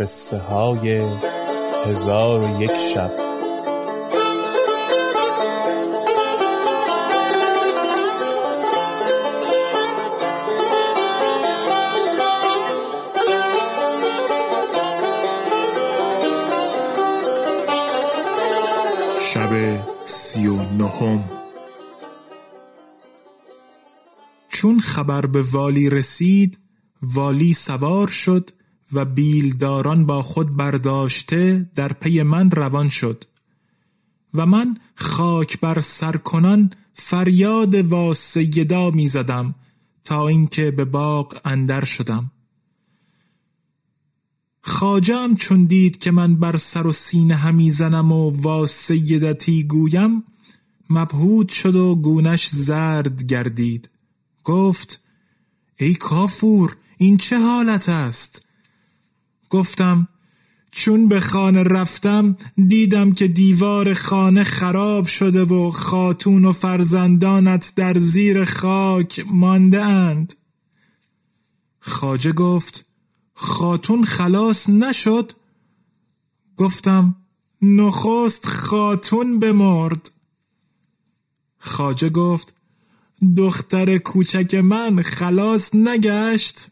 قصه های هزار و یک شب. شب سی و نهم. چون خبر به والی رسید والی سوار شد و بیلداران با خود برداشته در پی من روان شد. و من خاک بر سر کنان فریاد وا سیدا می زدم تا اینکه به باغ اندر شدم. خاجم چون دید که من بر سر و سینه همی زنم و وا سیدتی گویم مبهود شد و گونش زرد گردید. گفت ای کافور این چه حالت است؟ گفتم چون به خانه رفتم دیدم که دیوار خانه خراب شده و خاتون و فرزندانت در زیر خاک مانده اند خاجه گفت خاتون خلاص نشد؟ گفتم نخست خاتون بمرد. خاجه گفت دختر کوچک من خلاص نگشت؟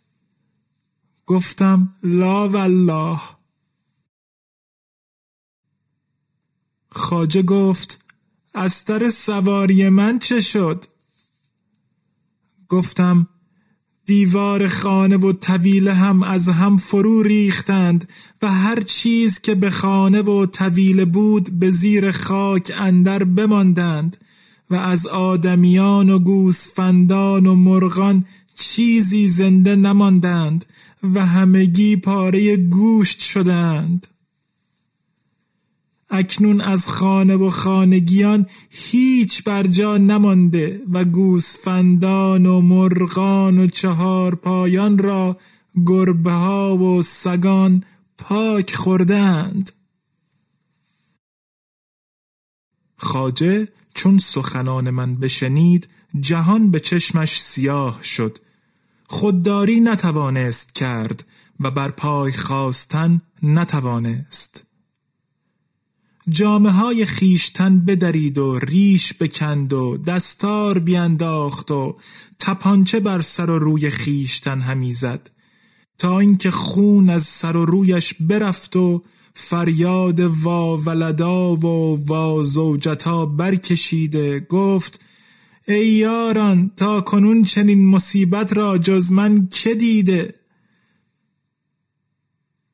گفتم لا والله. خاجه گفت استر سواری من چه شد؟ گفتم دیوار خانه و طویله هم از هم فرو ریختند و هر چیز که به خانه و طویله بود به زیر خاک اندر بماندند و از آدمیان و گوسفندان و مرغان چیزی زنده نماندند و همگی پاره گوشت شدند. اکنون از خانه و خانگیان هیچ بر جا نمانده و گوسفندان و مرغان و چهار پایان را گربه ها و سگان پاک خوردند. خاجه چون سخنان من بشنید جهان به چشمش سیاه شد. خودداری نتوانست کرد و بر پای خواستن نتوانست. جامعه های خیشتن بدرید و ریش بکند و دستار بینداخت و تپانچه بر سر و روی خیشتن همی زد. تا اینکه خون از سر و رویش برفت و فریاد وا ولدا و وا زوجتا برکشیده گفت ای یاران تا کنون چنین مصیبت را جز من که دیده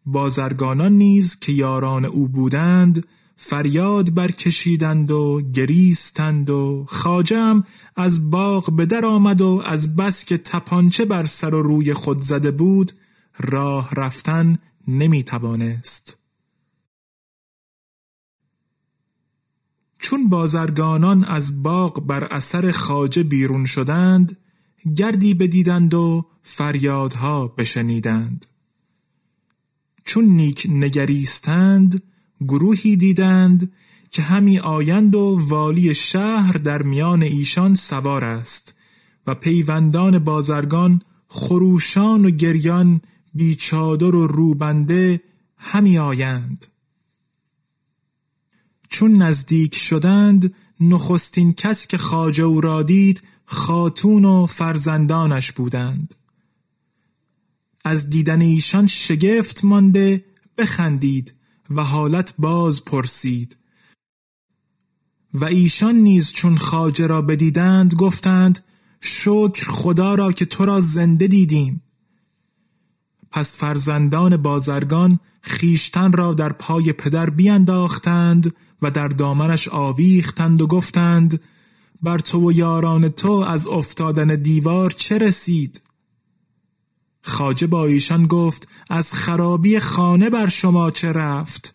بازرگانان نیز که یاران او بودند فریاد برکشیدند و گریستند و خاجم از باغ به در آمد و از بس که تپانچه بر سر و روی خود زده بود راه رفتن نمی توانست. چون بازرگانان از باغ بر اثر خاجه بیرون شدند گردی بدیدند و فریادها بشنیدند. چون نیک نگریستند گروهی دیدند که همی آیند و والی شهر در میان ایشان سوار است و پیوندان بازرگان خروشان و گریان بیچادر و روبنده همی آیند. چون نزدیک شدند نخستین کس که خاجه او را دید خاتون و فرزندانش بودند. از دیدن ایشان شگفت مانده بخندید و حالت باز پرسید. و ایشان نیز چون خاجه را بدیدند گفتند شکر خدا را که تو را زنده دیدیم. پس فرزندان بازرگان خیشتن را در پای پدر بیانداختند و در دامنش آویختند و گفتند بر تو و یاران تو از افتادن دیوار چه رسید؟ خاجه با ایشان گفت از خرابی خانه بر شما چه رفت؟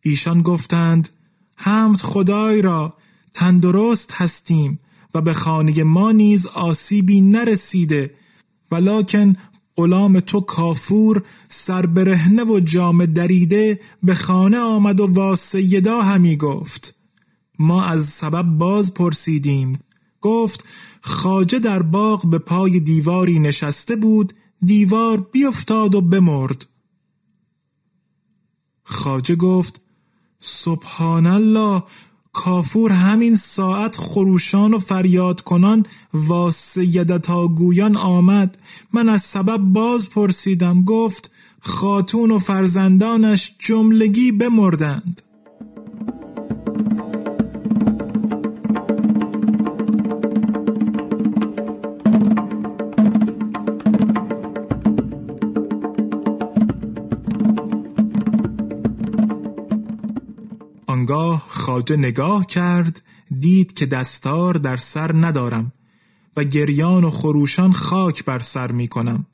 ایشان گفتند حمد خدای را تندرست هستیم و به خانه ما نیز آسیبی نرسیده ولکن غلام تو کافور سربرهنه و جام دریده به خانه آمد و واسیدا همی گفت. ما از سبب باز پرسیدیم. گفت خاجه در باغ به پای دیواری نشسته بود دیوار بیفتاد و بمرد. خاجه گفت سبحان الله کافور همین ساعت خروشان و فریاد کنان واسیدتا گویان آمد. من از سبب باز پرسیدم گفت خاتون و فرزندانش جملگی بمردند. آنگاه خاجه نگاه کرد دید که دستار در سر ندارم و گریان و خروشان خاک بر سر می کنم.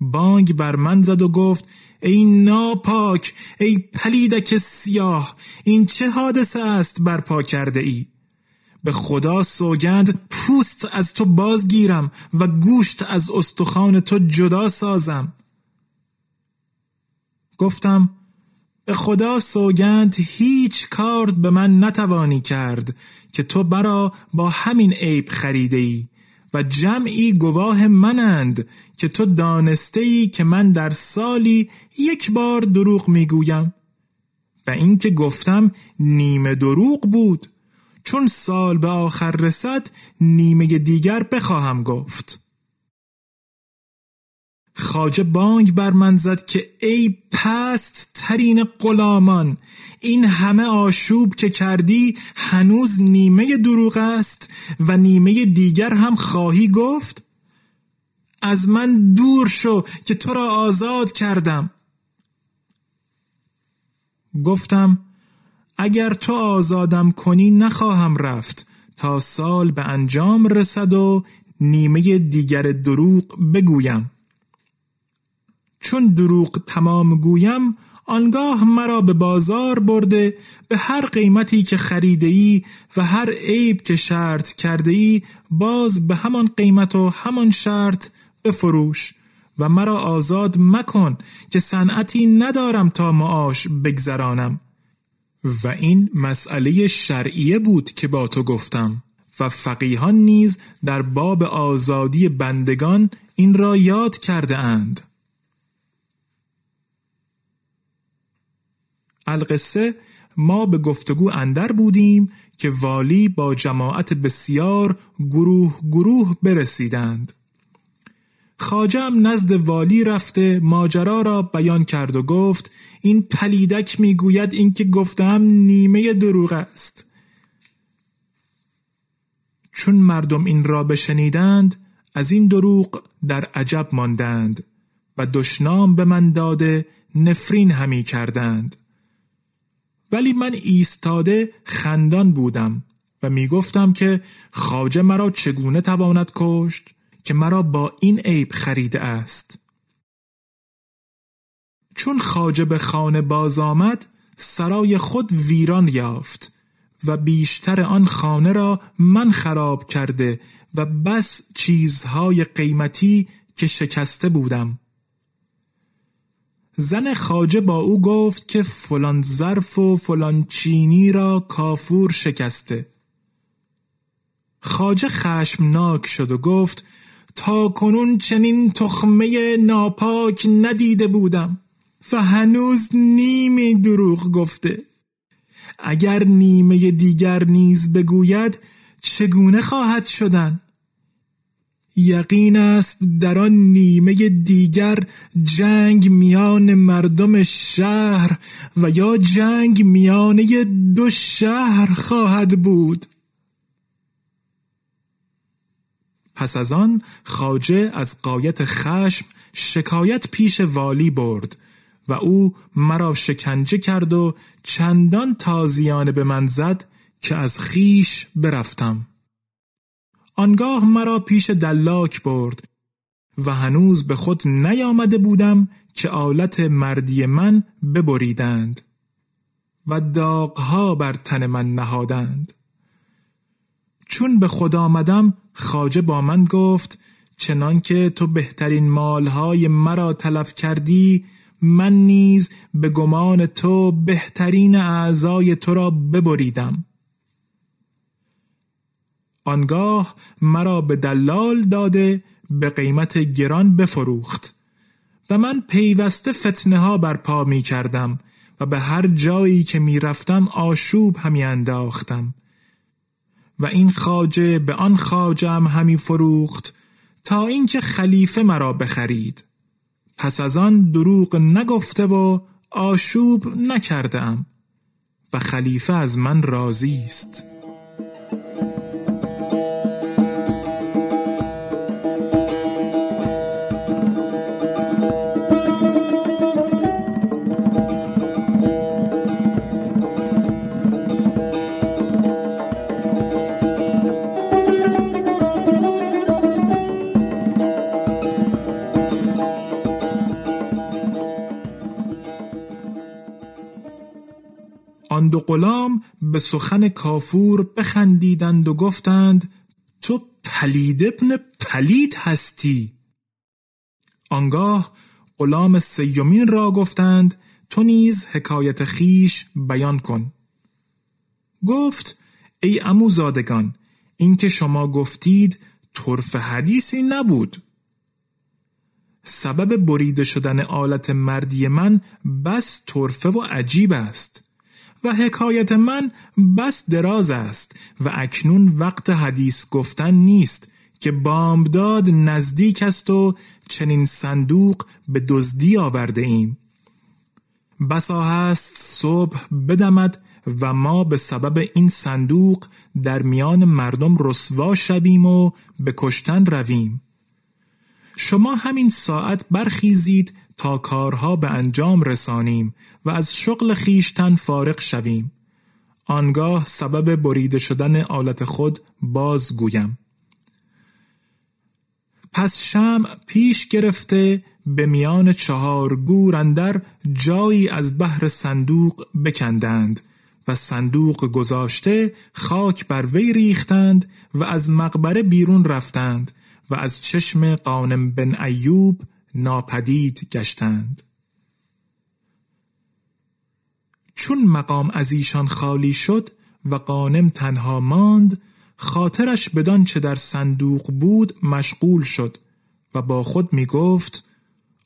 بانگ بر من زد و گفت ای ناپاک ای پلیدک سیاه این چه حادثه است برپا کرده ای به خدا سوگند پوست از تو بازگیرم و گوشت از استخوان تو جدا سازم. گفتم به خدا سوگند هیچ کار به من نتوانی کرد که تو برا با همین عیب خریده ای و جمعی گواه منند که تو دانسته ای که من در سالی یک بار دروغ می‌گویم. و اینکه گفتم نیمه دروغ بود چون سال به آخر رسد نیمه دیگر بخواهم گفت. خاجه بانگ بر من زد که ای پست ترین غلامان این همه آشوب که کردی هنوز نیمه دروغ است و نیمه دیگر هم خواهی گفت؟ از من دور شو که تو را آزاد کردم. گفتم اگر تو آزادم کنی نخواهم رفت تا سال به انجام رسد و نیمه دیگر دروغ بگویم. چون دروغ تمام گویم آنگاه مرا به بازار برده به هر قیمتی که خریده ای و هر عیب که شرط کرده ای باز به همان قیمت و همان شرط بفروش. و مرا آزاد مکن که صنعتی ندارم تا معاش بگذرانم. و این مسئله شرعیه بود که با تو گفتم. و فقیهان نیز در باب آزادی بندگان این را یاد کرده اند. القصه ما به گفتگو اندر بودیم که والی با جماعت بسیار گروه گروه برسیدند. خاجم نزد والی رفته ماجرا را بیان کرد و گفت این پلیدک می‌گوید اینکه گفتم نیمه دروغ است. چون مردم این را بشنیدند از این دروغ در عجب ماندند و دشنام به من داده نفرین همی کردند. ولی من ایستاده خندان بودم و می گفتم که خاجه مرا چگونه تواند کشت که مرا با این عیب خریده است. چون خاجه به خانه باز آمد سرای خود ویران یافت و بیشتر آن خانه را من خراب کرده و بس چیزهای قیمتی که شکسته بودم. زن خاجه با او گفت که فلان ظرف و فلان چینی را کافور شکسته. خاجه خشمناک شد و گفت تا کنون چنین تخمه ناپاک ندیده بودم و هنوز نیمی دروغ گفته. اگر نیمه دیگر نیز بگوید چگونه خواهد شدن؟ یقین است در آن نیمه دیگر جنگ میان مردم شهر و یا جنگ میانه دو شهر خواهد بود. پس از آن خاجه از قایت خشم شکایت پیش والی برد و او مرا شکنجه کرد و چندان تازیانه به من زد که از خیش برفتم. آنگاه مرا پیش دلاک برد و هنوز به خود نیامده بودم که آلت مردی من ببریدند و داغها بر تن من نهادند. چون به خود آمدم خاجه با من گفت چنانکه تو بهترین مالهای مرا تلف کردی من نیز به گمان تو بهترین اعضای تو را ببریدم. آنگاه مرا به دلال داده به قیمت گران بفروخت. و من پیوسته فتنه ها برپا می کردم و به هر جایی که می رفتم آشوب همی انداختم. و این خاجه به آن خاجم همی فروخت تا اینکه خلیفه مرا بخرید. پس از آن دروغ نگفته و آشوب نکردم و خلیفه از من راضی است. دو غلام به سخن کافور بخندیدند و گفتند تو پلید ابن پلید هستی. آنگاه غلام سیومین را گفتند تو نیز حکایت خویش بیان کن. گفت ای عموزادگان این که شما گفتید طرفه حدیثی نبود. سبب بریده شدن آلت مردی من بس طرفه و عجیب است. و حکایت من بس دراز است و اکنون وقت حدیث گفتن نیست که بامداد نزدیک است و چنین صندوق به دزدی آورده ایم. بسا هست صبح بدمد و ما به سبب این صندوق در میان مردم رسوا شویم و به کشتن رویم. شما همین ساعت برخیزید کارها به انجام رسانیم و از شغل خیشتن فارغ شویم. آنگاه سبب بریده شدن آلت خود باز گویم. پس شم پیش گرفته به میان چهار گور اندر جایی از بحر صندوق بکندند و صندوق گذاشته خاک بر وی ریختند و از مقبره بیرون رفتند و از چشم قانم بن ایوب ناپدید گشتند چون مقام از ایشان خالی شد و قانم تنها ماند خاطرش بدان چه در صندوق بود مشغول شد و با خود می گفت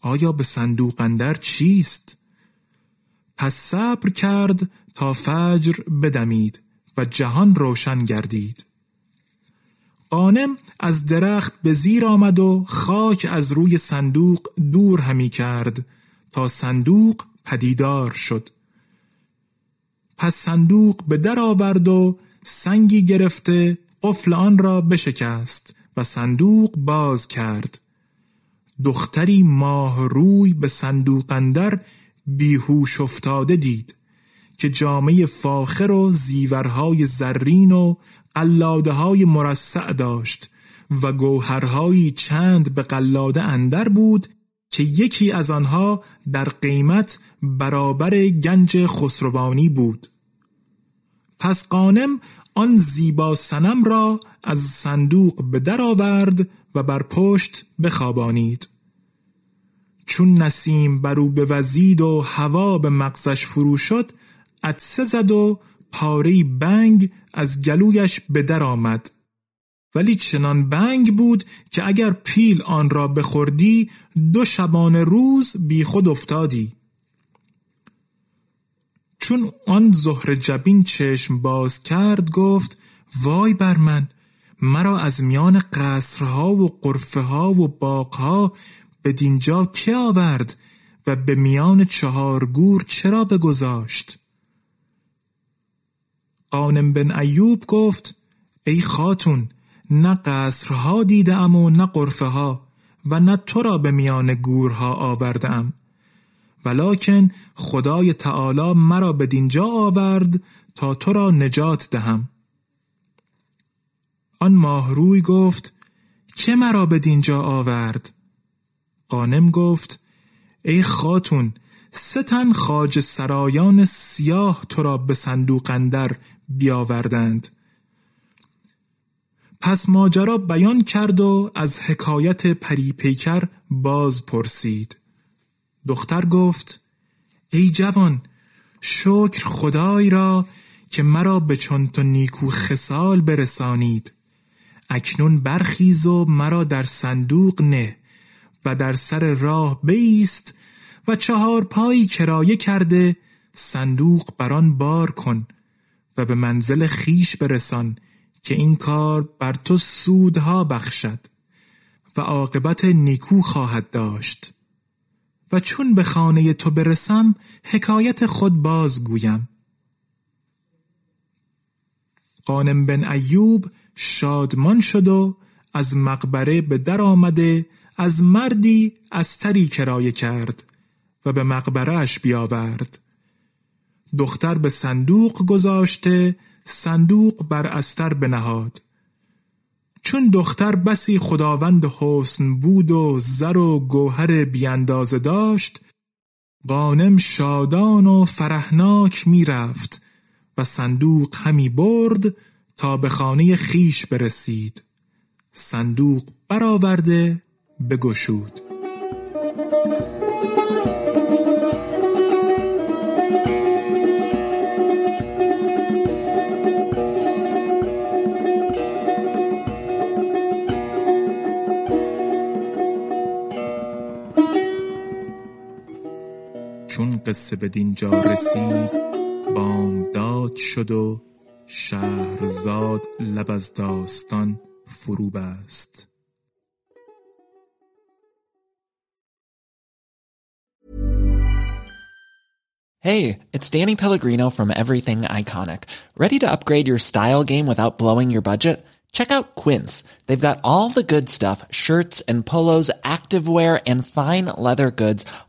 آیا به صندوق اندر چیست؟ پس صبر کرد تا فجر بدمید و جهان روشن گردید قانم از درخت به زیر آمد و خاک از روی صندوق دور همی کرد. تا صندوق پدیدار شد. پس صندوق به در آورد و سنگی گرفته قفل آن را بشکست و صندوق باز کرد. دختری ماه روی به صندوق اندر بیهوش افتاده دید که جامعه فاخر و زیورهای زرین و قلاده های داشت و گوهرهایی چند به قلاده اندر بود که یکی از آنها در قیمت برابر گنج خسروانی بود. پس قانم آن زیبا سنم را از صندوق به در آورد و بر پشت بخوابانید. چون نسیم برو به وزید و هوا به مغزش فرو شد عدسه زد و پاره بنگ از گلویش به در آمد. ولی چنان بنگ بود که اگر پیل آن را بخوردی دو شبانه روز بی خود افتادی. چون آن زهر جبین چشم باز کرد گفت وای بر من مرا از میان قصرها و قرفه ها و باغها به دینجا که آورد و به میان چهار گور چرا بگذاشت؟ قانم بن ایوب گفت ای خاتون نه قصرها دیدم و نه قرفه ها و نه تو را به میان گورها آوردم. ولکن خدای تعالی مرا به دینجا آورد تا تو را نجات دهم. آن ماهروی گفت که مرا به دینجا آورد؟ قانم گفت ای خاتون سه تن خاج سرایان سیاه تو را به صندوق اندر بیاوردند. پس ماجرا بیان کرد و از حکایت پری پیکر باز پرسید. دختر گفت ای جوان شکر خدای را که مرا به چون تو نیکو خسال برسانید. اکنون برخیز و مرا در صندوق نه و در سر راه بیست و چهار پایی کرایه کرده صندوق بران بار کن و به منزل خیش برسان که این کار بر تو سودها بخشد و عاقبت نیکو خواهد داشت. و چون به خانه تو برسم حکایت خود بازگویم قانم بن ایوب شادمان شد و از مقبره به در آمده از مردی استری کرایه کرد و به مقبرهش بیاورد. دختر به صندوق گذاشته صندوق بر استر بنهاد. چون دختر بسی خداوند حسن بود و زر و گوهر بیاندازه داشت قانم شادان و فرهناک می‌رفت و صندوق همی برد تا به خانه خیش برسید. صندوق برآورده بگشود. قصه به دینجا رسید بامداد شد و شهرزاد لب از داستان فرو بست Hey, it's Danny Pellegrino from Everything Iconic. Ready to upgrade your style game without blowing your budget? Check out Quince. They've got all the good stuff, shirts and polos, activewear and fine leather goods